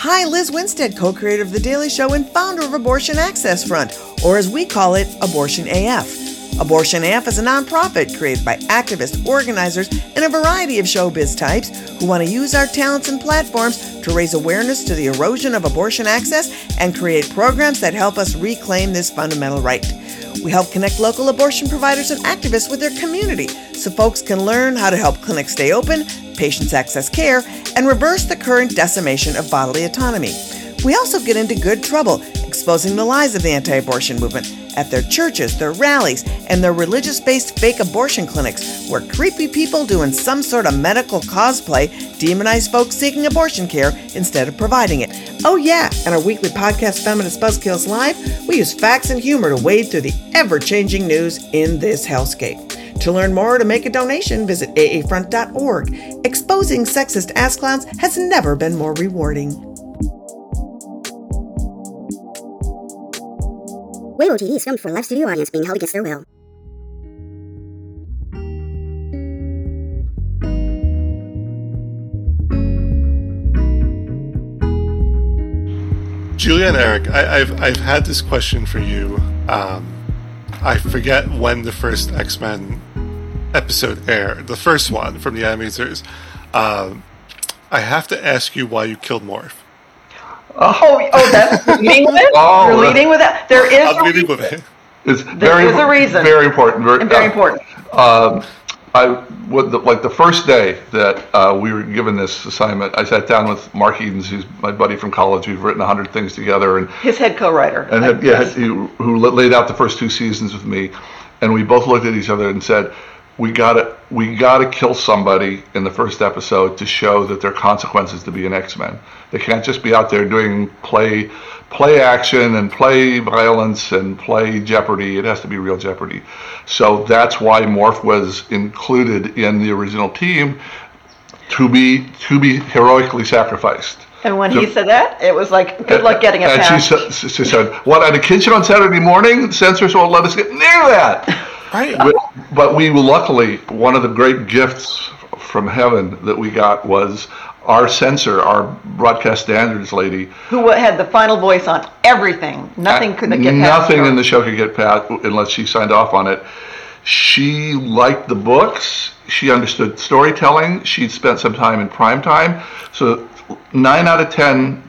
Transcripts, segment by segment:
Hi, Lizz Winstead, co creator of The Daily Show and founder of Abortion Access Front, or as we call it, Abortion AF. Abortion AF is a nonprofit created by activists, organizers, and a variety of showbiz types who want to use our talents and platforms to raise awareness to the erosion of abortion access and create programs that help us reclaim this fundamental right. We help connect local abortion providers and activists with their community so folks can learn how to help clinics stay open, patients access care, and reverse the current decimation of bodily autonomy. We also get into good trouble exposing the lies of the anti abortion movement at their churches, their rallies, and their religious based fake abortion clinics, where creepy people doing some sort of medical cosplay demonize folks seeking abortion care instead of providing it. Oh, yeah, and our weekly podcast, Feminist Buzzkills Live, we use facts and humor to wade through the ever changing news in this hellscape. To learn more or to make a donation, visit aafront.org. Exposing sexist ass clowns has never been more rewarding. Weibo TV is filmed for a live studio audience being held against their will. Julia and Eric, I, have I've had this question for you. Um, I forget when the first X Men episode aired, the first one from the animated series. Um, I have to ask you why you killed Morph. Oh, oh, that's leading with it. oh, You're leading with that. There is. I'm leading with it. It's very, there is a reason. Very important. Very, very uh, important. Um, I would like the first day that uh, we were given this assignment. I sat down with Mark Edens, who's my buddy from college. We've written hundred things together, and his head co-writer, and had, yeah, had, who laid out the first two seasons with me, and we both looked at each other and said, we gotta we gotta kill somebody in the first episode to show that there are consequences to be an X-Men. They can't just be out there doing play play action and play violence and play Jeopardy. It has to be real Jeopardy. So that's why Morph was included in the original team to be to be heroically sacrificed. And when he said that, it was like, good luck getting it and passed. And she, she said, what, at a kitchen on Saturday morning? Censors won't let us get near that. Right. But, but we luckily, one of the great gifts from heaven that we got was our censor, our broadcast standards lady, who had the final voice on everything. Nothing could get past Nothing in the show could get past unless she signed off on it. She liked the books. She understood storytelling. She'd spent some time in prime time. So nine out of ten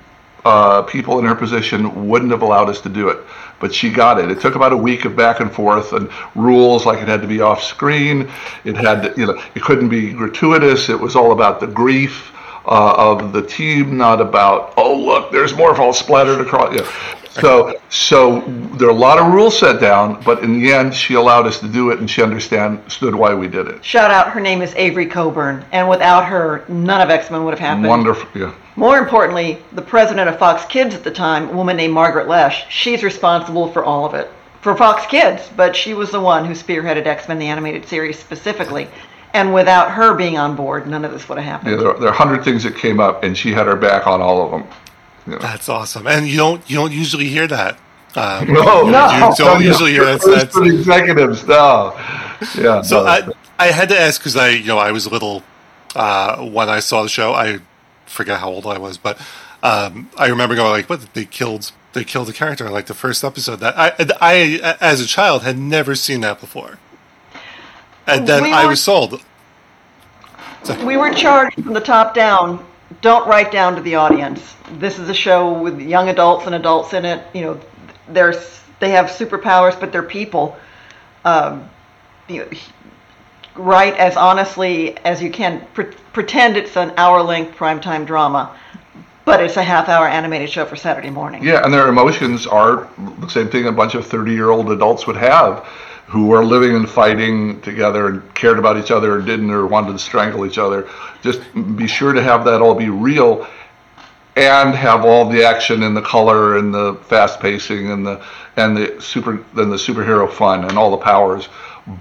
uh, people in her position wouldn't have allowed us to do it but she got it. It took about a week of back and forth and rules like it had to be off screen. It had to, you know, it couldn't be gratuitous. It was all about the grief uh, of the team, not about oh look, there's more all splattered across. Yeah. So so there are a lot of rules set down, but in the end, she allowed us to do it, and she understood why we did it. Shout out, her name is Avery Coburn, and without her, none of X Men would have happened. Wonderful, yeah. More importantly, the president of Fox Kids at the time, a woman named Margaret Loesch, she's responsible for all of it for Fox Kids, but she was the one who spearheaded X Men the animated series specifically. And without her being on board, none of this would have happened. Yeah, there, there are a hundred things that came up, and she had her back on all of them. You know. That's awesome, and you don't you don't usually hear that. Um, no, you, no, you don't usually hear that. That's, for the executives, no. Yeah. So no. I I had to ask because I you know I was little uh, when I saw the show. I forget how old I was, but um, I remember going like, "What? They killed they killed the character like the first episode." That I I as a child had never seen that before, and then we I was sold. So. We were charged from the top down don't write down to the audience. This is a show with young adults and adults in it. You know, they're they have superpowers, but they're people. Um, you know, write as honestly as you can. Pre- pretend it's an hour-length primetime drama, but it's a half-hour animated show for Saturday morning. Yeah, and their emotions are the same thing a bunch of thirty-year-old adults would have who were living and fighting together and cared about each other or didn't or wanted to strangle each other. Just be sure to have that all be real and have all the action and the color and the fast pacing and the and the super and the superhero fun and all the powers,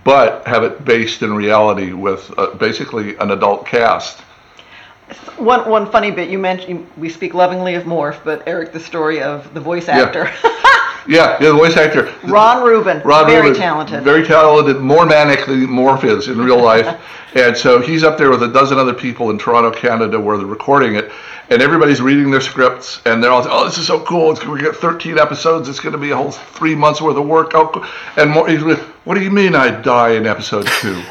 but have it based in reality with uh, basically an adult cast. One one funny bit you mentioned we speak lovingly of Morph, but Eric, the story of the voice actor. Yeah. Yeah, yeah, the voice actor. Ron Rubin, Ron very Rubin, talented. Very talented, more manic than Morph is in real life. and so he's up there with a dozen other people in Toronto, Canada, where they're recording it. And everybody's reading their scripts, and they're all, like, oh, this is so cool. It's, we get 13 episodes. It's going to be a whole three months worth of work. Oh, cool. And more, he's like, what do you mean I die in episode two?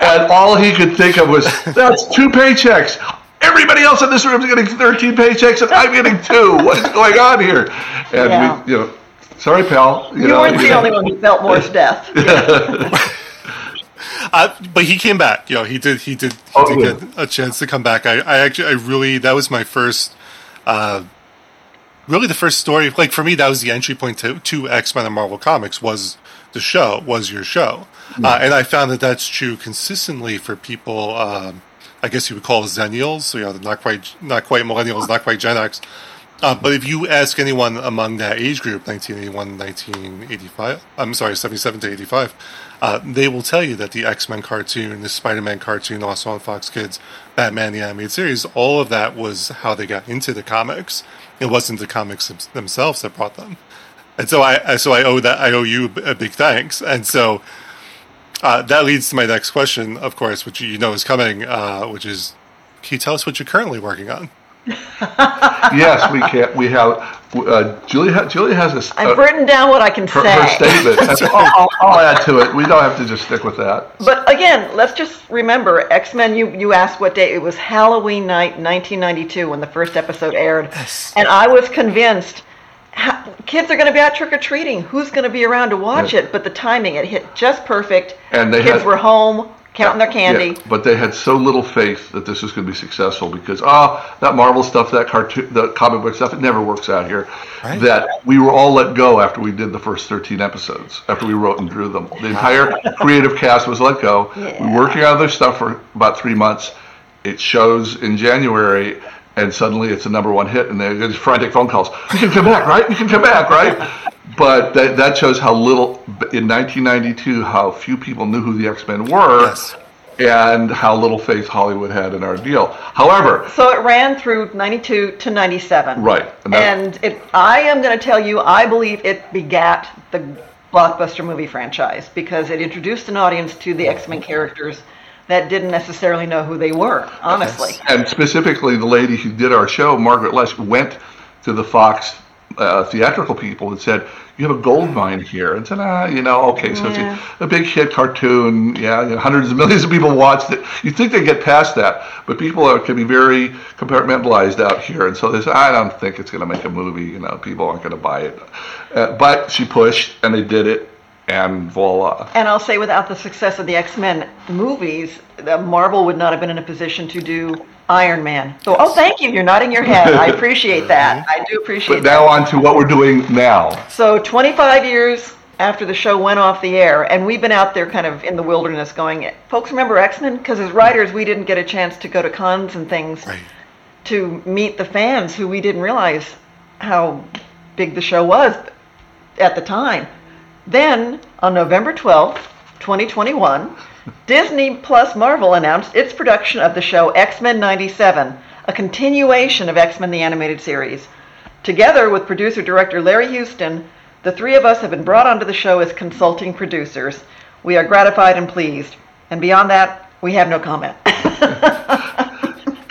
and all he could think of was, that's two paychecks. Everybody else in this room is getting 13 paychecks, and I'm getting two. What is going on here? And Yeah. we, you know, sorry, pal. You know, weren't the only one who felt Morph's death. Uh, but he came back. You know, he did. He did. He Oh, did yeah. get a chance to come back. I, I actually, I really, that was my first, uh, really the first story. Like for me, that was the entry point to, to X Men and Marvel Comics. Was the show? Was your show? Uh, and I found that that's true consistently for people. Um, I guess you would call Xennials. You know, not quite, not quite millennials, not quite Gen X. Uh, but if you ask anyone among that age group, 1981, 1985, I'm sorry, 77 to 85, uh, they will tell you that the X Men cartoon, the Spider Man cartoon, also on Fox Kids, Batman the Animated Series, all of that was how they got into the comics. It wasn't the comics themselves that brought them. And so I, so I owe that I owe you a big thanks. And so uh, that leads to my next question, of course, which you know is coming, uh, which is, can you tell us what you're currently working on? yes, we can. We have. Uh, Julie. Ha- Julie has a. s- I've uh, written down what I can her, say. her statement. I'll, I'll, I'll add to it. We don't have to just stick with that. But again, let's just remember X Men. You you asked what day it was Halloween night, 1992, when the first episode aired, and I was convinced ha- kids are going to be out trick or treating. Who's going to be around to watch Yeah. it? But the timing, it hit just perfect. And they kids had- were home counting their candy. Yeah, but they had so little faith that this was going to be successful because ah, that Marvel stuff, that cartoon, the comic book stuff, it never works out here. Right. That we were all let go after we did the first 13 episodes, after we wrote and drew them. The entire creative cast was let go. We Yeah. were working on their stuff for about three months. It shows in January. And suddenly it's a number one hit, and there's frantic phone calls. You can come back, right? You can come back, right? But that, that shows how little, in 1992, how few people knew who the X Men were Yes. and how little faith Hollywood had in our deal. However, So it ran through 92 to 97. Right, and that- And it, I am going to tell you, I believe it begat the blockbuster movie franchise because it introduced an audience to the X Men characters that didn't necessarily know who they were, honestly. and specifically the lady who did our show, Margaret Loesch, went to the Fox uh, theatrical people and said, "You have a gold mine here," and said, "Ah, you know, okay, so Yeah. it's a, a big hit cartoon. Yeah, you know, hundreds of millions of people watched it. You think they get past that, but people are, can be very compartmentalized out here, and so they say, I don't think it's going to make a movie. You know, people aren't going to buy it. Uh, but she pushed, and they did it, and voila. And I'll say, without the success of the X Men movies, the Marvel would not have been in a position to do Iron Man. So, oh, thank you. You're nodding your head. I appreciate that. I do appreciate But that. now on to what we're doing now. So 25 years after the show went off the air, and we've been out there kind of in the wilderness going, folks remember X-Men? Because as writers, we didn't get a chance to go to cons and things Right. to meet the fans who we didn't realize how big the show was at the time. Then, on November 12th, 2021, Disney Plus Marvel announced its production of the show X-Men 97, a continuation of X-Men the Animated Series. Together with producer director Larry Houston, the three of us have been brought onto the show as consulting producers. We are gratified and pleased. And beyond that, we have no comment.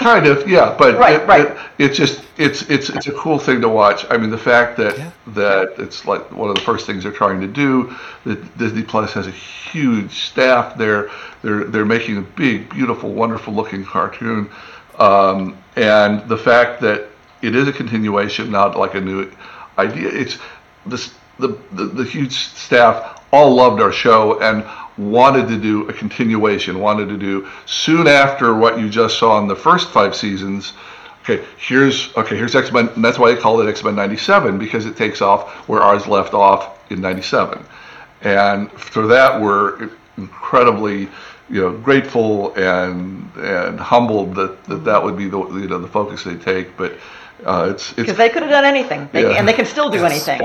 Kind of, yeah, but Right, it, right. It, it's just it's it's it's a cool thing to watch. I mean, the fact that Yeah. that it's like one of the first things they're trying to do. That Disney Plus has a huge staff. They're they're they're making a big, beautiful, wonderful looking cartoon, um, and the fact that it is a continuation, not like a new idea. It's this the the, the huge staff all loved our show and wanted to do a continuation, wanted to do soon after what you just saw in the first five seasons. Okay, here's okay, here's X Men, and that's why they call it X Men '97 because it takes off where ours left off in '97, and for that we're incredibly, you know, grateful and and humbled that that, that would be the you know the focus they take. But uh, it's it's because they could have done anything, they, Yeah. and they can still do anything.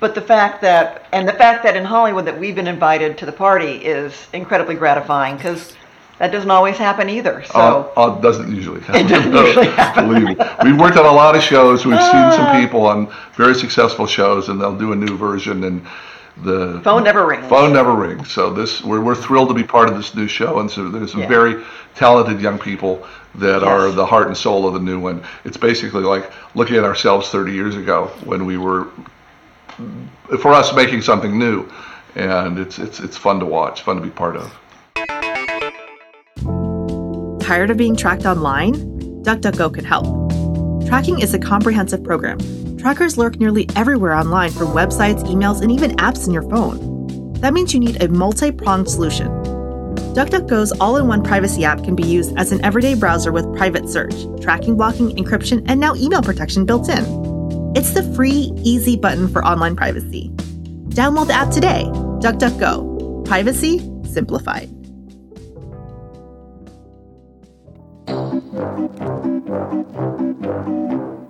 But the fact that, and the fact that in Hollywood that we've been invited to the party is incredibly gratifying because That doesn't always happen either. So Uh, uh, doesn't usually happen. doesn't usually happen. Believe me. We've worked on a lot of shows. We've seen some people on very successful shows, and they'll do a new version, and the phone never rings. phone never rings. So this, we're, we're thrilled to be part of this new show, and so there's some Yeah. very talented young people that are the heart and soul of the new one. It's basically like looking at ourselves 30 years ago when we were, for us, making something new, and it's it's it's fun to watch, fun to be part of. Tired of being tracked online? DuckDuckGo can help. Tracking is a comprehensive program. Trackers lurk nearly everywhere online from websites, emails, and even apps in your phone. That means you need a multi pronged solution. DuckDuckGo's all in one privacy app can be used as an everyday browser with private search, tracking, blocking, encryption, and now email protection built in. It's the free, easy button for online privacy. Download the app today. DuckDuckGo. Privacy simplified.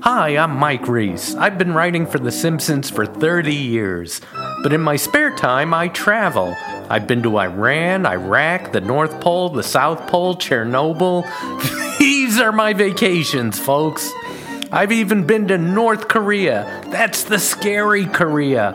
Hi, I'm Mike Reiss. I've been writing for The Simpsons for 30 years. But in my spare time, I travel. I've been to Iran, Iraq, the North Pole, the South Pole, Chernobyl. These are my vacations, folks. I've even been to North Korea. That's the scary Korea.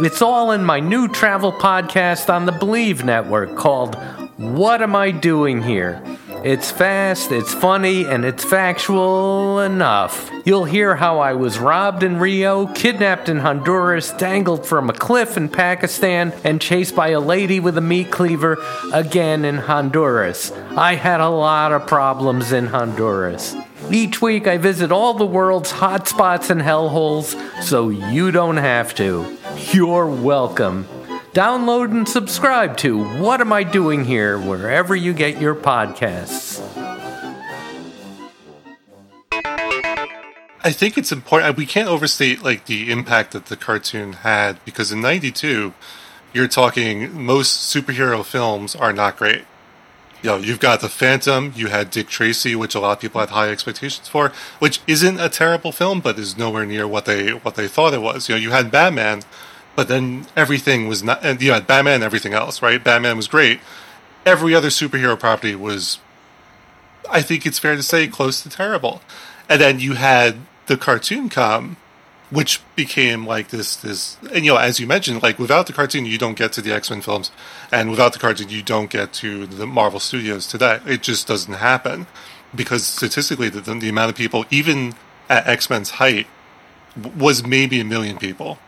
It's all in my new travel podcast on the Believe Network called What Am I Doing Here? It's fast, it's funny, and it's factual enough. You'll hear how I was robbed in Rio, kidnapped in Honduras, dangled from a cliff in Pakistan, and chased by a lady with a meat cleaver again in Honduras. I had a lot of problems in Honduras. Each week I visit all the world's hotspots and hellholes so you don't have to. You're welcome. Download and subscribe to What Am I Doing Here wherever you get your podcasts. I think it's important. We can't overstate like the impact that the cartoon had because in '92, you're talking most superhero films are not great. You know, you've got the Phantom. You had Dick Tracy, which a lot of people had high expectations for, which isn't a terrible film, but is nowhere near what they what they thought it was. You know, you had Batman, but then everything was not. And you had Batman and everything else, right? Batman was great. Every other superhero property was I think it's fair to say close to terrible. And then you had the cartoon come, which became like this this and you know, as you mentioned, like without the cartoon you don't get to the X Men films, and without the cartoon you don't get to the Marvel Studios today. It just doesn't happen. Because statistically the, the, the amount of people, even at X Men's height, was maybe a million people.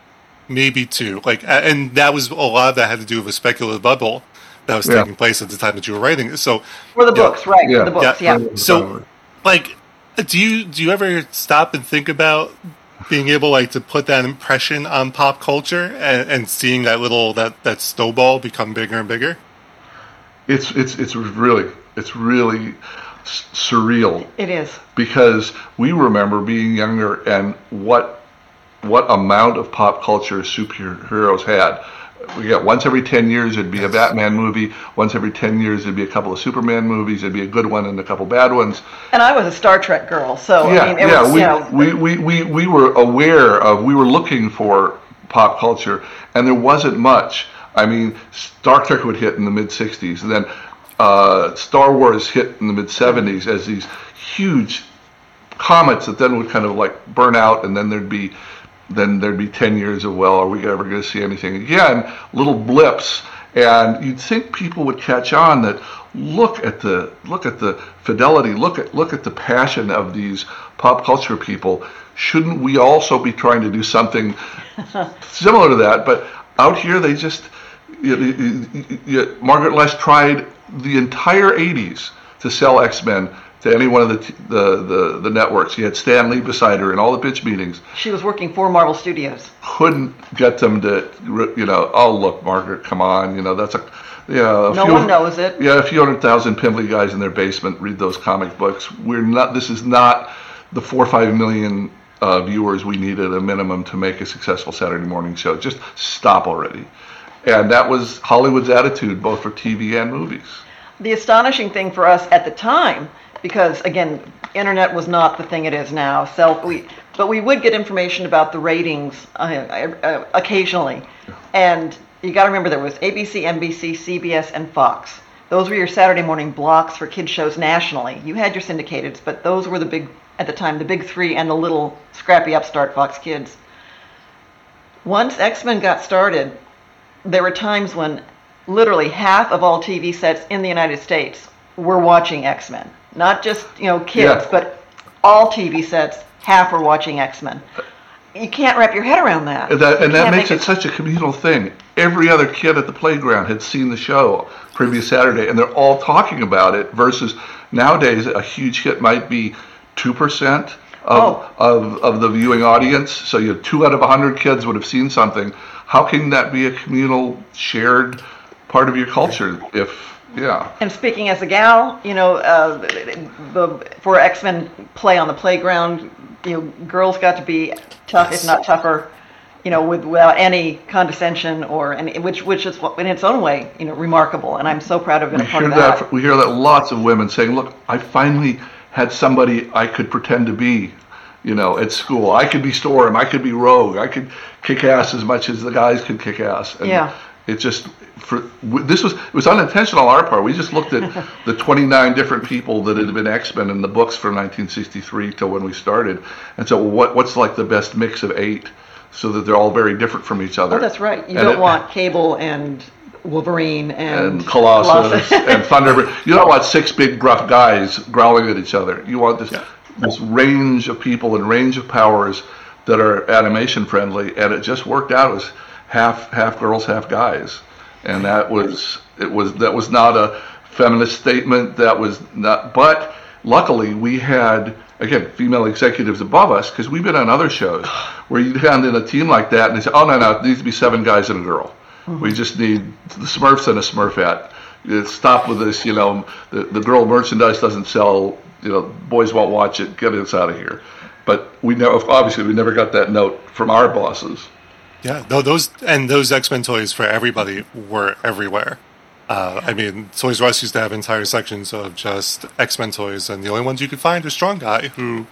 Maybe two. Like and that was a lot of that had to do with a speculative bubble that was Yeah. taking place at the time that you were writing it. So For the Yeah. books, right? Yeah. For the books, Yeah. yeah. so, like, do you do you ever stop and think about being able like to put that impression on pop culture and, and seeing that little that that snowball become bigger and bigger? It's it's it's really it's really s- surreal It is. because we remember being younger and what what amount of pop culture superheroes had. We got once every ten years it'd be a Batman movie. Once every ten years it'd be a couple of Superman movies. It'd be a good one and a couple bad ones. And I was a Star Trek girl, so yeah, I mean, it yeah. was, we, you know, we, we, we, we were aware of. We were looking for pop culture, and there wasn't much. I mean, Star Trek would hit in the mid '60s, and then uh, Star Wars hit in the mid '70s as these huge comets that then would kind of like burn out, and then there'd be then there'd be 10 years of well, are we ever going to see anything again? Little blips, and you'd think people would catch on that. Look at the look at the fidelity. Look at look at the passion of these pop culture people. Shouldn't we also be trying to do something similar to that? But out here, they just you, you, you, Margaret Loesch tried the entire 80s to sell X Men to any one of the, t- the, the, the networks. She had Stan Lee beside her in all the pitch meetings. she was working for Marvel Studios. Couldn't get them to, you know, oh, look, Margaret, come on. You know, that's a, you know, No few- one knows it. Yeah, a few hundred thousand pimply guys in their basement read those comic books. We're not, this is not the four or five million uh, viewers we need at a minimum to make a successful Saturday morning show. Just stop already. And that was Hollywood's attitude, both for TV and movies. The astonishing thing for us at the time, because again, internet was not the thing it is now. So we, but we would get information about the ratings uh, uh, occasionally, and you got to remember there was ABC, NBC, CBS, and Fox. those were your Saturday morning blocks for kids shows nationally. You had your syndicateds, but those were the big at the time, the big three and the little scrappy upstart Fox Kids. Once X Men got started, there were times when literally half of all TV sets in the United States were watching X Men. Not just you know kids, Yeah. but all TV sets, half were watching X Men. You can't wrap your head around that. And that, You and that can't makes make it such a communal thing. Every other kid at the playground had seen the show previous Saturday, and they're all talking about it. Versus nowadays, a huge hit might be two percent of, Oh. of of the viewing audience. So you have two out of a hundred kids would have seen something. How can that be a communal, shared part of your culture? If yeah, And speaking as a gal, you know, uh, the for X Men play on the playground, you know, girls got to be tough, if not tougher, you know, with, without any condescension or any, which which is in its own way, you know, remarkable. And I'm so proud of being we a part hear of that. that. We hear that lots of women saying, "Look, I finally had somebody I could pretend to be." You know, at school, I could be Storm, I could be Rogue, I could kick ass as much as the guys could kick ass. And Yeah. It just for this was it was unintentional on our part. We just looked at the 29 different people that had been X-Men in the books from 1963 till when we started, and so what what's like the best mix of eight, so that they're all very different from each other. Oh, that's right. You And don't it- want Cable and Wolverine and, and Colossus and Thunderbird. You don't want six big gruff guys growling at each other. You want this this range of people and range of powers that are animation friendly, and it just worked out. It was half half girls, half guys, and that was it was that was not a feminist statement. That was not, but luckily we had again female executives above us because we've been on other shows where you hand in a team like that and they say, oh no no, it needs to be seven guys and a girl. We mm-hmm. just need the Smurfs and a Smurfette. Stop with this, you know. The, the girl merchandise doesn't sell. You know, boys won't watch it. Get us out of here. But we know, obviously, we never got that note from our bosses. Yeah, no, those and those X Men toys for everybody were everywhere. Uh, I mean, Toys R Us used to have entire sections of just X Men toys, and the only ones you could find are Strong Guy, who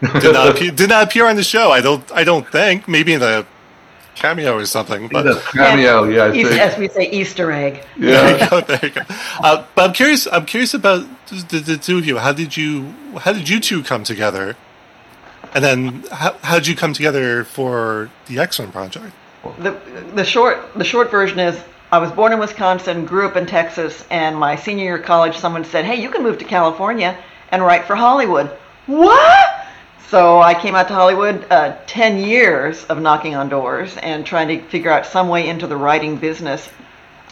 did not appear, did not appear on the show. I don't, I don't think. Maybe in a cameo or something. But cameo, yeah, I Eas- think. as we say, Easter egg. there Yeah. you go. There you go. Uh, but I'm curious. I'm curious about the, the two of you. How did you? How did you two come together? And then how how did you come together for the Men project? the the short the short version is I was born in Wisconsin, grew up in Texas, and my senior year of college, someone said, "Hey, you can move to California and write for Hollywood." What? So I came out to Hollywood. Uh, Ten years of knocking on doors and trying to figure out some way into the writing business.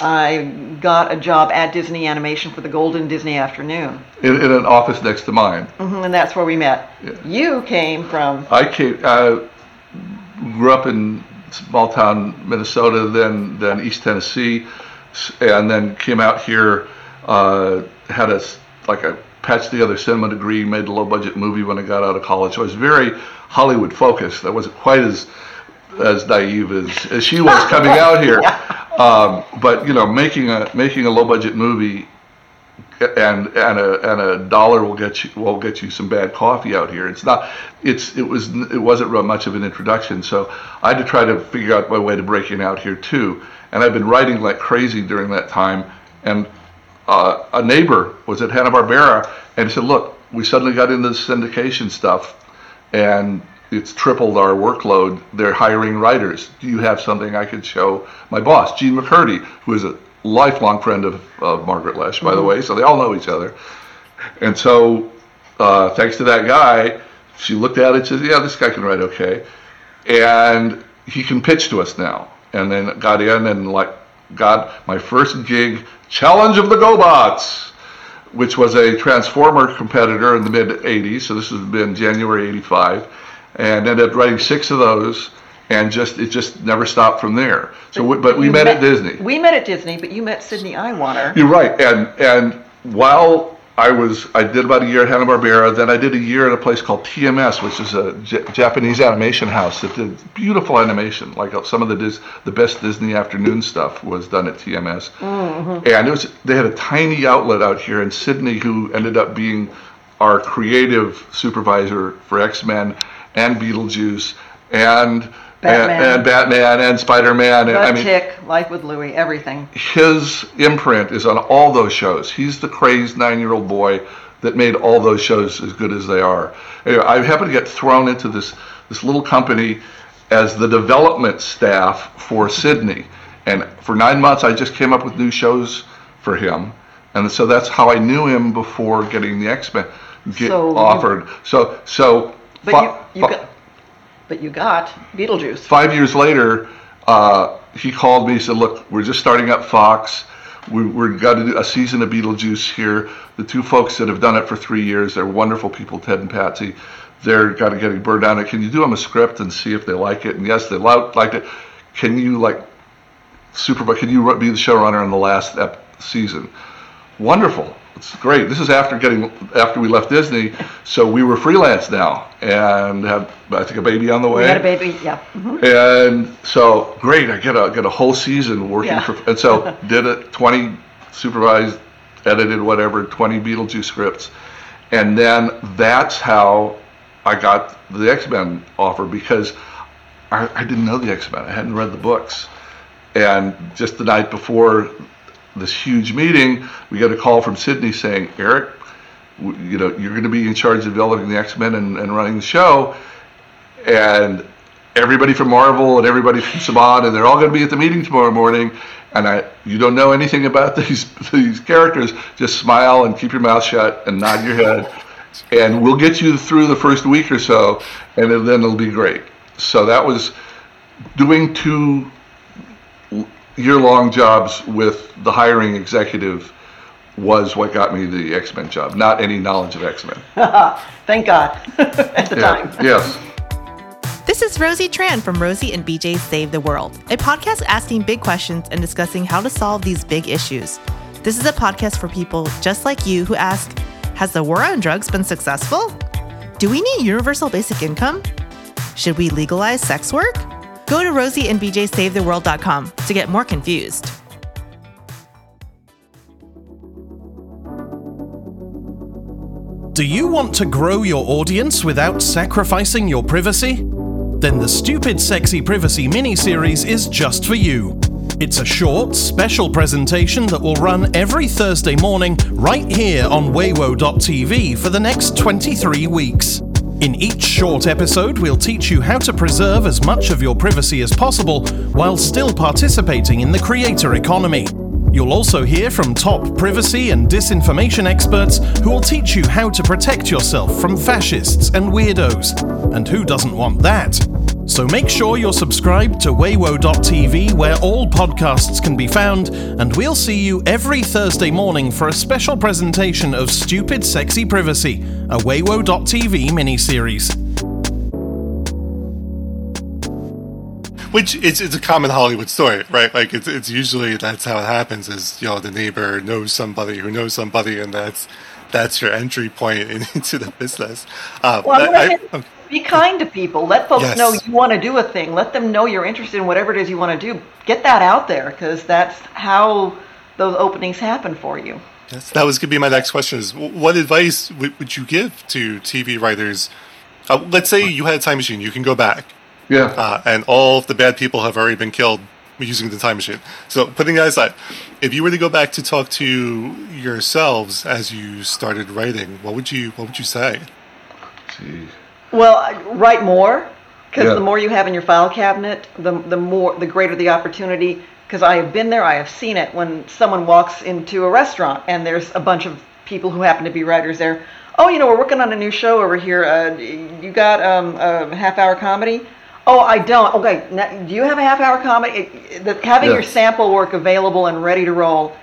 I got a job at Disney Animation for the Golden Disney Afternoon, In, in an office next to mine. Mhm, and that's where we met. You came from I came, I grew up in small town Minnesota, then then East Tennessee, and then came out here. Uh, had a like a patched together cinema degree, made a low budget movie when I got out of college. So I was very Hollywood focused. I wasn't quite as as naive as, as she was coming out here. Um, but you know, making a making a low budget movie and and a and a dollar will get you will get you some bad coffee out here. It's not. It's it was it wasn't real much of an introduction. So I had to try to figure out my way to breaking out here too. And I've been writing like crazy during that time. And uh, a neighbor was at Hanna Barbera and said, "Look, we suddenly got into this syndication stuff, and it's tripled our workload. They're hiring writers. Do you have something I could show my boss, Jean MacCurdy, who is a lifelong friend of, of Margaret Loesch, by the way, so they all know each other. And so, uh, thanks to that guy, she looked at it and said, Yeah, this guy can write okay. And he can pitch to us now. And then got in and like got my first gig, Challenge of the GoBots, which was a Transformer competitor in the mid 80s. So this has been January 85. And ended up writing six of those. And just it just never stopped from there. So, we, but we You met, at Disney. We met at Disney, but you met Sidney Iwanter. You're right, and and while I was, I did about a year at Hanna Barbera. Then I did a year at a place called TMS, which is a J- Japanese animation house that did beautiful animation. Like uh, some of the Dis- the best Disney afternoon stuff was done at TMS, and it was they had a tiny outlet out here in Sidney who ended up being our creative supervisor for X Men and Beetlejuice and Batman. and, and Batman and Spider Man. The I mean, Tick, Life with Louie, everything. his imprint is on all those shows. He's the crazed nine year old boy that made all those shows as good as they are. Anyway, I happened to get thrown into this this little company as the development staff for Sidney, and for nine months I just came up with new shows for him, and so that's how I knew him before getting the X Men get So offered. So so. But fi- you, you fi- got, but you got Beetlejuice. five years later, uh, he called me. He said, "Look, we're just starting up Fox. We, we're got to do a season of Beetlejuice here. The two folks that have done it for three years, they're wonderful people, Ted and Patsy. They're got to getting burned on it. Can you do them a script and see if they like it? And yes, they liked it. Can you like supervise? Can you be the showrunner on the last ep- season? Wonderful. It's great. This is after getting after we left Disney, so we were freelance now and had I think a baby on the way. We had a baby, yeah. mhm. And so great, I get a get a whole season working Yeah. for, and so did it twenty supervised, edited whatever twenty Beetlejuice scripts, and then that's how I got the X Men offer because I, I didn't know the X Men, I hadn't read the books, and just the night before this huge meeting, we get a call from Sidney saying, Eric, you know, you're going to be in charge of developing the X Men and, and running the show, and everybody from Marvel and everybody from Saban, and they're all going to be at the meeting tomorrow morning. And I, you don't know anything about these these characters. Just smile and keep your mouth shut and nod your head, and we'll get you through the first week or so, and then it'll be great. So that was doing two year-long jobs with the hiring executive was what got me the X-Men job, not any knowledge of X-Men. Thank God at the time. Yes. This is Rosie Tran from Rosie and BJ Save the World, a podcast asking big questions and discussing how to solve these big issues. This is a podcast for people just like you who ask Has the war on drugs been successful? Do we need universal basic income? Should we legalize sex work? Go to rosieandbjsavetheworld.com to get more confused. Do you want to grow your audience without sacrificing your privacy? Then the Stupid Sexy Privacy mini-series is just for you. It's a short, special presentation that will run every Thursday morning right here on Weiwo.tv for the next 23 weeks. In each short episode, we'll teach you how to preserve as much of your privacy as possible while still participating in the creator economy. You'll also hear from top privacy and disinformation experts who will teach you how to protect yourself from fascists and weirdos. And who doesn't want that? So make sure you're subscribed to Weiwo.tv where all podcasts can be found, and we'll see you every Thursday morning for a special presentation of Stupid Sexy Privacy, a Weiwo.tv miniseries. Which it's it's a common Hollywood story, right? Like it's it's usually that's how it happens. Is you know the neighbor knows somebody who knows somebody, and that's that's your entry point into the business. Uh, Well, I'm I- gonna I- say, be kind to people. Let folks Yes. know you want to do a thing. Let them know you're interested in whatever it is you want to do. Get that out there because that's how those openings happen for you. Yes, that was going to be my next question. Is what advice would, would you give to TV writers? Uh, let's say you had a time machine, you can go back, Yeah. uh, and all of the bad people have already been killed using the time machine. So, putting that aside, if you were to go back to talk to yourselves as you started writing, what would you what would you say? Gee. Well, write more because Yeah. the more you have in your file cabinet, the the more the greater the opportunity. Because I have been there, I have seen it. When someone walks into a restaurant and there's a bunch of people who happen to be writers there. Oh, you know, we're working on a new show over here. Uh, you got um, a half-hour comedy? Oh, I don't. Okay, now, do you have a half-hour comedy? It, the, having your Yes. sample work available and ready to roll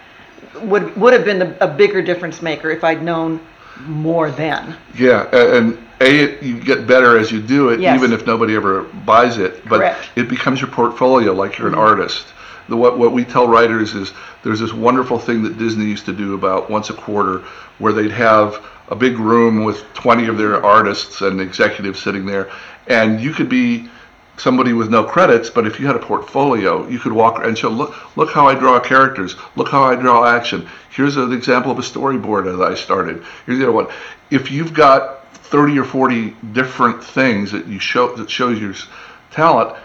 would would have been a, a bigger difference maker if I'd known more then. Yeah, a- and a you get better as you do it, Yes. even if nobody ever buys it. But Correct. it becomes your portfolio, like you're an mm-hmm. artist. The, what what we tell writers is there's this wonderful thing that Disney used to do about once a quarter, where they'd have a big room with 20 of their artists and executives sitting there, and you could be somebody with no credits, but if you had a portfolio, you could walk and show, look, look how I draw characters, look how I draw action. Here's an example of a storyboard that I started. Here's the other one. If you've got 30 or 40 different things that you show that shows your talent,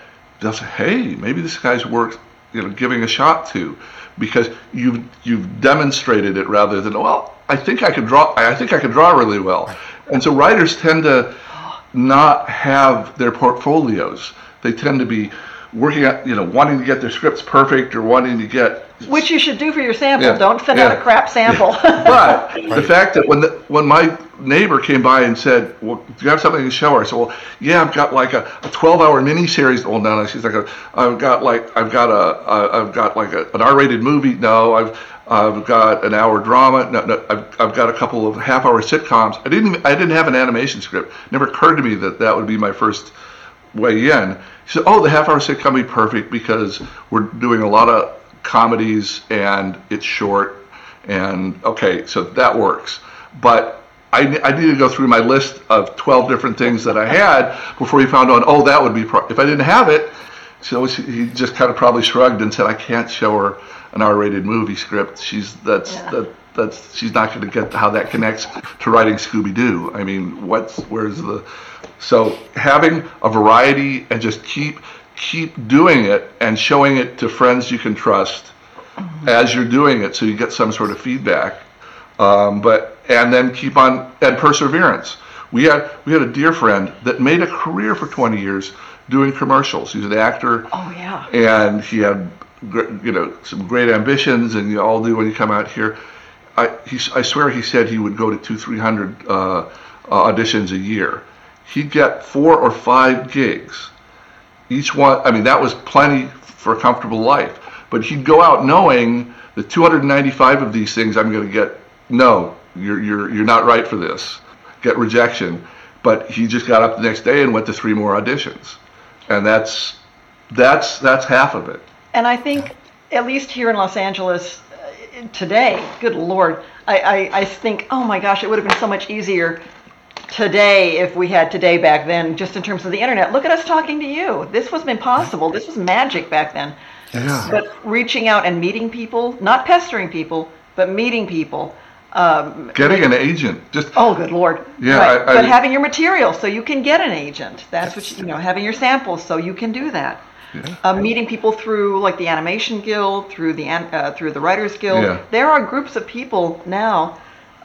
they'll say, "Hey, maybe this guy's worth you know giving a shot to," because you've you've demonstrated it rather than well, I think I could draw. I think I could draw really well, and so writers tend to not have their portfolios. They tend to be working at you know wanting to get their scripts perfect or wanting to get Which you should do for your sample. Yeah, Don't send out a yeah. crap sample. but the fact that when the, when my neighbor came by and said, "Well, do you have something to show her?" I said, "Well, yeah, I've got like a, a 12-hour miniseries." Well, no, no, she's like, "I've got like I've got a, a I've got like a, an R-rated movie." No, I've I've got an hour drama. No, no, I've, I've got a couple of half-hour sitcoms. I didn't even- I didn't have an animation script. It Never occurred to me that that would be my first way in. He said, "Oh, the half-hour sitcom would be perfect because we're doing a lot of comedies and it's short and okay, so that works. But I, I needed to go through my list of 12 different things that I had before he found out, oh, that would be, pro-. if I didn't have it, so he just kind of probably shrugged and said, I can't show her an R-rated movie script. She's, that's, that, that's, she's not going to get how that connects to writing Scooby-Doo. I mean, what's, where's the, so having a variety and just keep, keep doing it and showing it to friends you can trust as you're doing it so you get some sort of feedback. Um, but and then keep on and perseverance. We had we had a dear friend that made a career for 20 years doing commercials. He's an actor. Oh yeah. and he had you know some great ambitions and you all do when you come out here. I he, i swear he said he would go to two three hundred uh, uh, auditions a year. He'd get four or five gigs each one i mean that was plenty for a comfortable life. But he'd go out knowing that 295 of these things i'm going to get no you're you're you're not right for this get rejection. But he just got up the next day and went to three more auditions. And that's that's that's half of it. And I think, at least here in Los Angeles uh, today, good Lord, I, I, I think, oh my gosh, it would have been so much easier today if we had today back then, just in terms of the internet. Look at us talking to you. This was impossible. This was magic back then. yeah But reaching out and meeting people, not pestering people, but meeting people. Um, getting an agent just Oh, good lord! Yeah, Right. I- I- but having your material so you can get an agent. That's what you, you know. Having your samples so you can do that. Uh, meeting people through like the Animation Guild, through the uh, through the Writers Guild. Yeah. There are groups of people now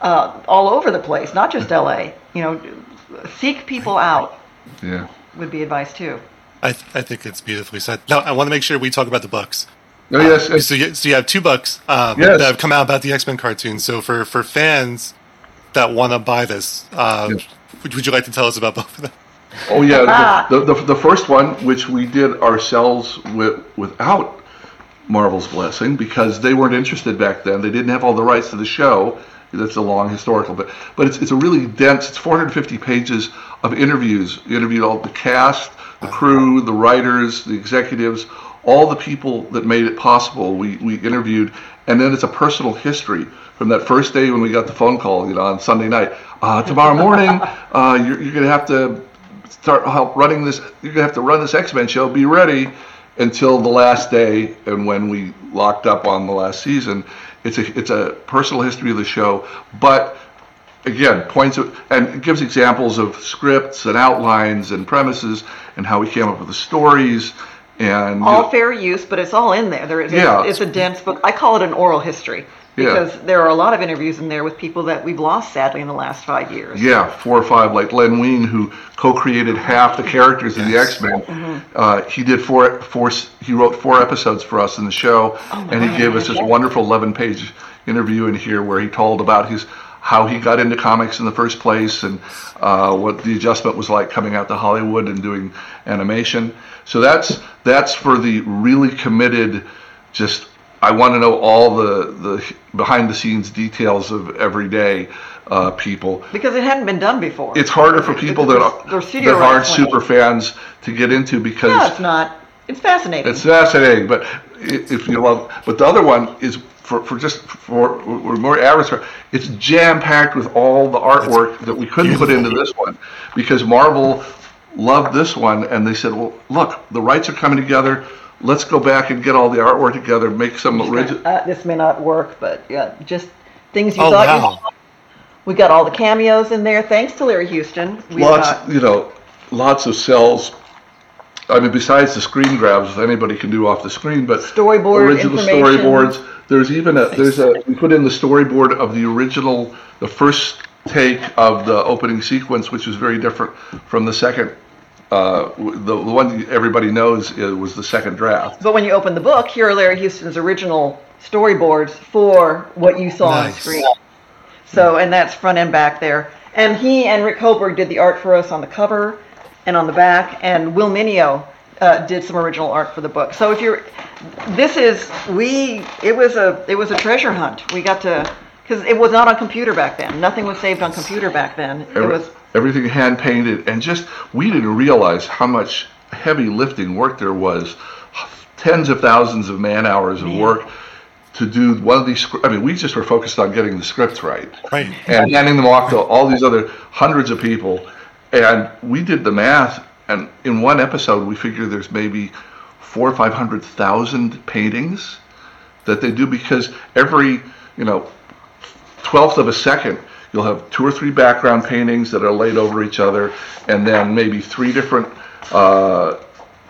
uh, all over the place, not just L.A. You know, seek people out yeah would be advice too. I, th- I think it's beautifully said. Now, I want to make sure we talk about the books. oh yes it's- So you, so you have two books um, Yes. that have come out about the X Men cartoon. So for, for fans that want to buy this, uh, Yes. would, would you like to tell us about both of them? Oh yeah, the, the, the, the first one, which we did ourselves with, without Marvel's blessing, because they weren't interested back then. They didn't have all the rights to the show. That's a long historical, but but it's it's a really dense. It's 450 pages of interviews. We interviewed all the cast, the crew, the writers, the executives, all the people that made it possible. We we interviewed, and then it's a personal history from that first day when we got the phone call, you know, on Sunday night. Uh, tomorrow morning, uh, you're, you're gonna have to start help running this. You're gonna have to run this X Men show. Be ready until the last day, and when we locked up on the last season, it's a it's a personal history of the show, but again points of, and gives examples of scripts and outlines and premises and how we came up with the stories and all fair use, but it's all in there. There is Yeah. it's, a dense book. I call it an oral history Yeah. because there are a lot of interviews in there with people that we've lost sadly in the last five years. Yeah, four or five, like Len Wein, who co-created half the characters in the X Men. Uh, he did four, four, he wrote four episodes for us in the show, and he gave us this wonderful eleven-page interview in here where he told about his how he got into comics in the first place and uh, what the adjustment was like coming out to Hollywood and doing animation. So that's that's for the really committed, just I want to know all the the behind the scenes details of everyday uh, people Because it hadn't been done before. it's harder for people that, They're are, studio that aren't wrestling. super fans to get into because No, it's not. It's fascinating. it's fascinating. But if you love, but the other one is for, for just for we're more average. for- It's jam packed with all the artwork that we couldn't put into this one because Marvel loved this one and they said, well, look, the rights are coming together. Let's go back and get all the artwork together, make some original. uh, this may not work, but yeah, just things you Oh, thought. wow. You, we got all the cameos in there. Thanks to Larry Houston. We lots, got, you know, lots of cells I mean, besides the screen grabs, anybody can do off the screen, but Storyboard original storyboards. There's even a there's a we put in the storyboard of the original the first take of the opening sequence, which is very different from the second. Uh, the, the one everybody knows uh, was the second draft. But when you open the book, here are Larry Houston's original storyboards for what you saw on screen. So, and that's front and back there. And he and Rick Hoberg did the art for us on the cover and on the back, and Will Meugniot uh, did some original art for the book. So if you're, this is we. It was a it was a treasure hunt. We got to because it was not on computer back then. Nothing was saved on computer back then. It Every- was everything hand painted, and just we didn't realize how much heavy lifting work there was. Tens of thousands of man hours of work to do one of these. I mean, we just were focused on getting the scripts right Right. and handing them off to all these other hundreds of people. And we did the math, and in one episode, we figure there's maybe four or five hundred thousand paintings that they do because every you know twelfth of a second you'll have two or three background paintings that are laid over each other and then maybe three different uh,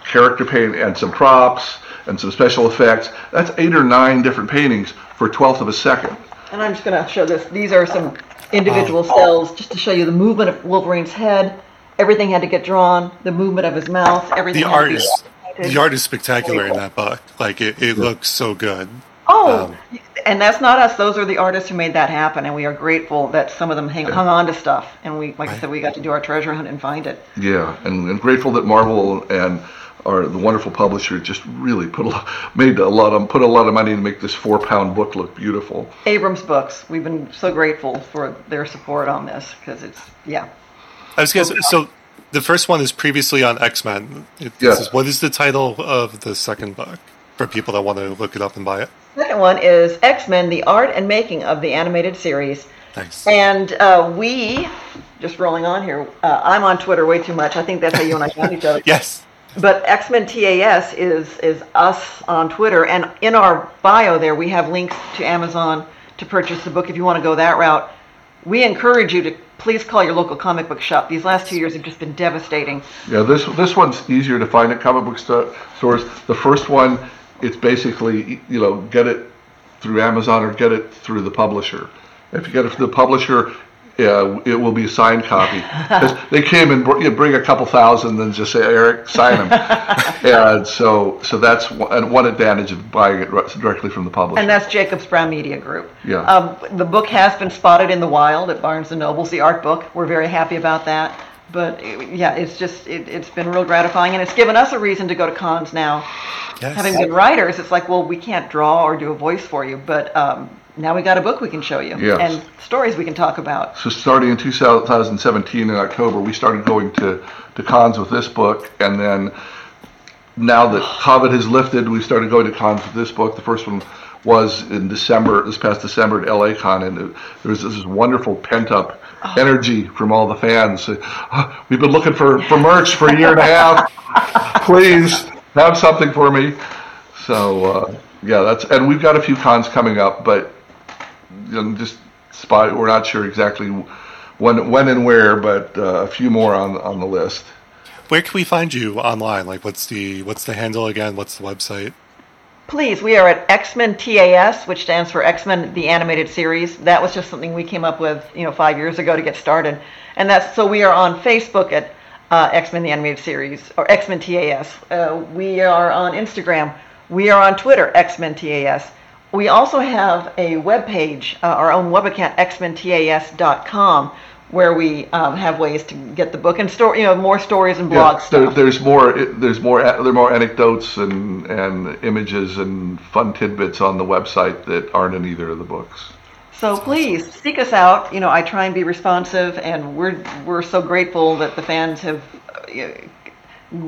character paint and some props and some special effects that's eight or nine different paintings for a twelfth of a second And I'm just going to show this. These are some individual cells just to show you the movement of Wolverine's head. Everything had to get drawn. The movement of his mouth. Everything. The had art is the art is spectacular in that book. Like it, it looks so good. Oh, um, and that's not us. Those are the artists who made that happen, and we are grateful that some of them hang, hung on to stuff. And we, like I said, we got to do our treasure hunt and find it. yeah and, and grateful that marvel and our the wonderful publisher just really put a lot, made a lot of put a lot of money to make this four pound book look beautiful Abrams Books. We've been so grateful for their support on this because it's yeah. I was gonna say, so the first one is previously on X Men. Yes. What is the title of the second book for people that want to look it up and buy it? Second one is X Men: The Art and Making of the Animated Series. Thanks. And uh, we, just rolling on here, uh, I'm on Twitter way too much. I think that's how you and I found each other. Yes. But X Men TAS is is us on Twitter, and in our bio there we have links to Amazon to purchase the book if you want to go that route. We encourage you to please call your local comic book shop. These last two years have just been devastating. Yeah, this this one's easier to find at comic book sto- stores. The first one, it's basically you know get it through Amazon or get it through the publisher. If you get it from the publisher, yeah, it will be a signed copy. they came and br- you bring a couple thousand, and just say Eric sign them. and so so that's one, one advantage of buying it directly from the publisher. And that's Jacobs Brown Media Group. Yeah. Um, the book has been spotted in the wild at Barnes and Nobles, the art book. We're very happy about that. But yeah, it's just it, it's been real gratifying, and it's given us a reason to go to cons now. Yes. Having been writers, it's like, well, we can't draw or do a voice for you, but um, now we got a book we can show you Yes. and stories we can talk about. So starting in 2017 in October, we started going to, to cons with this book, and then now that COVID has lifted, we started going to cons with this book. The first one was in December, this past December at LA Con, and there was this wonderful pent up energy from all the fans. Uh, "Oh, We've been looking for, for merch for a year and a half. Please have something for me. So uh, yeah, that's and we've got a few cons coming up, but you know, just spot. We're not sure exactly when, when and where, but uh, a few more on on the list. Where can we find you online? Like, what's the what's the handle again? What's the website? Please, we are at X-Men TAS, which stands for X-Men the Animated Series. That was just something we came up with, you know, five years ago to get started. And that's so we are on Facebook at uh, X-Men the Animated Series or X-Men TAS. Uh, we are on Instagram. We are on Twitter, X-Men TAS. We also have a web page, uh, our own web account, xmentas.com, where we um, have ways to get the book and store, you know, more stories and blog Yeah, there, stuff. there's more. There's more. There are more anecdotes and and images and fun tidbits on the website that aren't in either of the books. So please seek us out. You know, I try and be responsive, and we're we're so grateful that the fans have.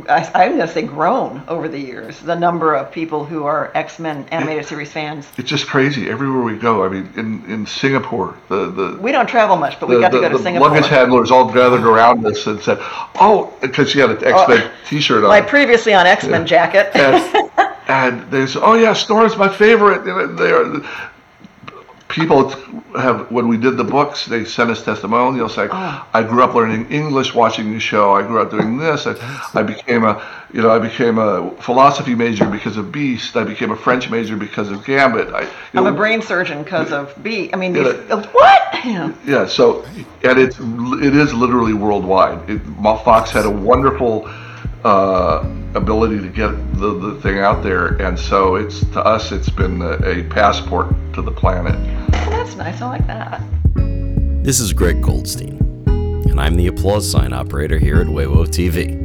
I, I'm going to say grown over the years. The number of people who are X Men animated series fans. It's just crazy everywhere we go. I mean, in in Singapore, the the We don't travel much, but we the, got to the- go to the Singapore. luggage handlers all gathered around us and said, "Oh," because she had an X Men oh, T-shirt on. My previously on X Men jacket. and, and they said, "Oh yeah, Storm's my favorite." They are people have when we did the books they sent us testimonials like Oh. i grew up learning english watching the show i grew up doing this I, I became a you know i became a philosophy major because of beast i became a french major because of gambit I, i'm know, a brain surgeon because of B. I mean, these, uh, what? Yeah. yeah so and it's it is literally worldwide it, fox had a wonderful uh, ability to get the, the thing out there and so it's to us it's been a, a passport to the planet Well, that's nice. I like that. This is Greg Goldstein, and I'm the applause sign operator here at Weiwo TV.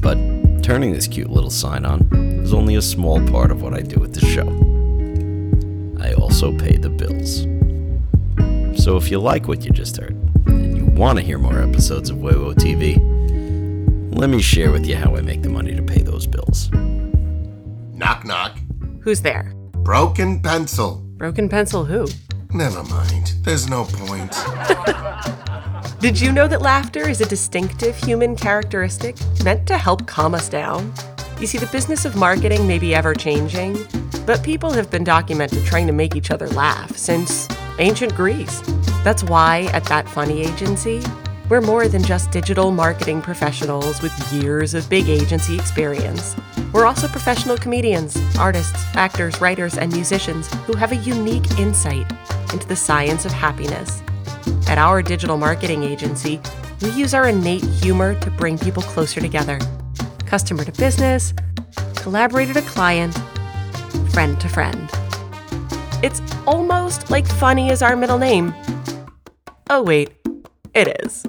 But turning this cute little sign on is only a small part of what I do with the show. I also pay the bills. So if you like what you just heard, and you want to hear more episodes of Weiwo TV, let me share with you how I make the money to pay those bills. Knock knock. Who's there? Broken pencil. Broken pencil who? Never mind. There's no point. Did you know that laughter is a distinctive human characteristic meant to help calm us down? You see, the business of marketing may be ever changing, but people have been documented trying to make each other laugh since ancient Greece. That's why at That Funny Agency, we're more than just digital marketing professionals with years of big agency experience. We're also professional comedians, artists, actors, writers, and musicians who have a unique insight into the science of happiness. At our digital marketing agency, we use our innate humor to bring people closer together customer to business, collaborator to client, friend to friend. It's almost like funny is our middle name. Oh, wait, it is.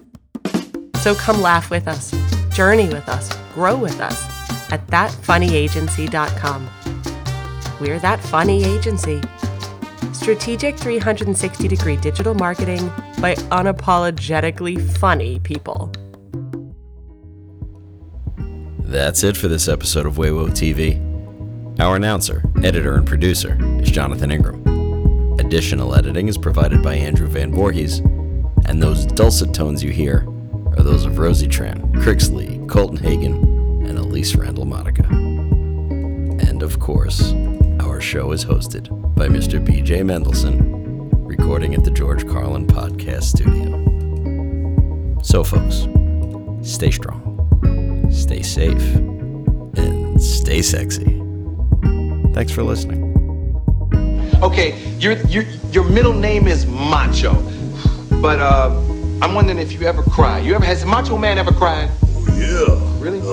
So come laugh with us, journey with us, grow with us at thatfunnyagency.com. We're that funny agency. Strategic 360 degree digital marketing by unapologetically funny people. That's it for this episode of Weiwo TV. Our announcer, editor, and producer is Jonathan Ingram. Additional editing is provided by Andrew Van Voorhees, and those dulcet tones you hear are those of Rosie Tran, Crixley, Colton Hagen, and Elise Randall Monica. And of course, our show is hosted by Mr. BJ Mendelson, recording at the George Carlin Podcast Studio. So, folks, stay strong, stay safe, and stay sexy. Thanks for listening. Okay, your your your middle name is Macho, but uh, I'm wondering if you ever cry. You ever has Macho Man ever cried? Oh, Yeah. Really? Uh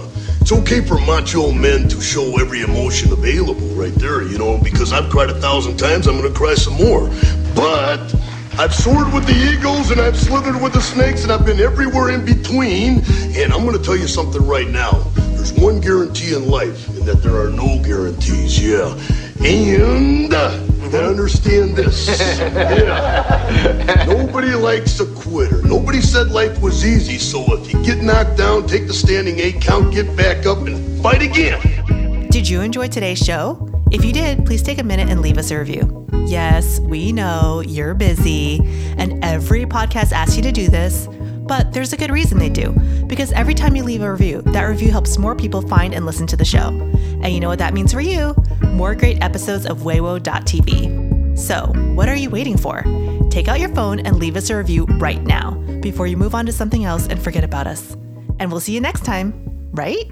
huh. It's okay for macho men to show every emotion available right there, you know, because I've cried a thousand times, I'm gonna cry some more. But I've soared with the eagles and I've slithered with the snakes and I've been everywhere in between. And I'm gonna tell you something right now. There's one guarantee in life, and that there are no guarantees, yeah. And uh, I understand this. yeah. Nobody likes a quitter. Nobody said life was easy, so if you get knocked down, take the standing eight count, get back up, and fight again. Did you enjoy today's show? If you did, please take a minute and leave us a review. Yes, we know you're busy, and every podcast asks you to do this, but there's a good reason they do. Because every time you leave a review, that review helps more people find and listen to the show. And you know what that means for you? More great episodes of Weiwo.tv. So, what are you waiting for? Take out your phone and leave us a review right now before you move on to something else and forget about us. And we'll see you next time, right?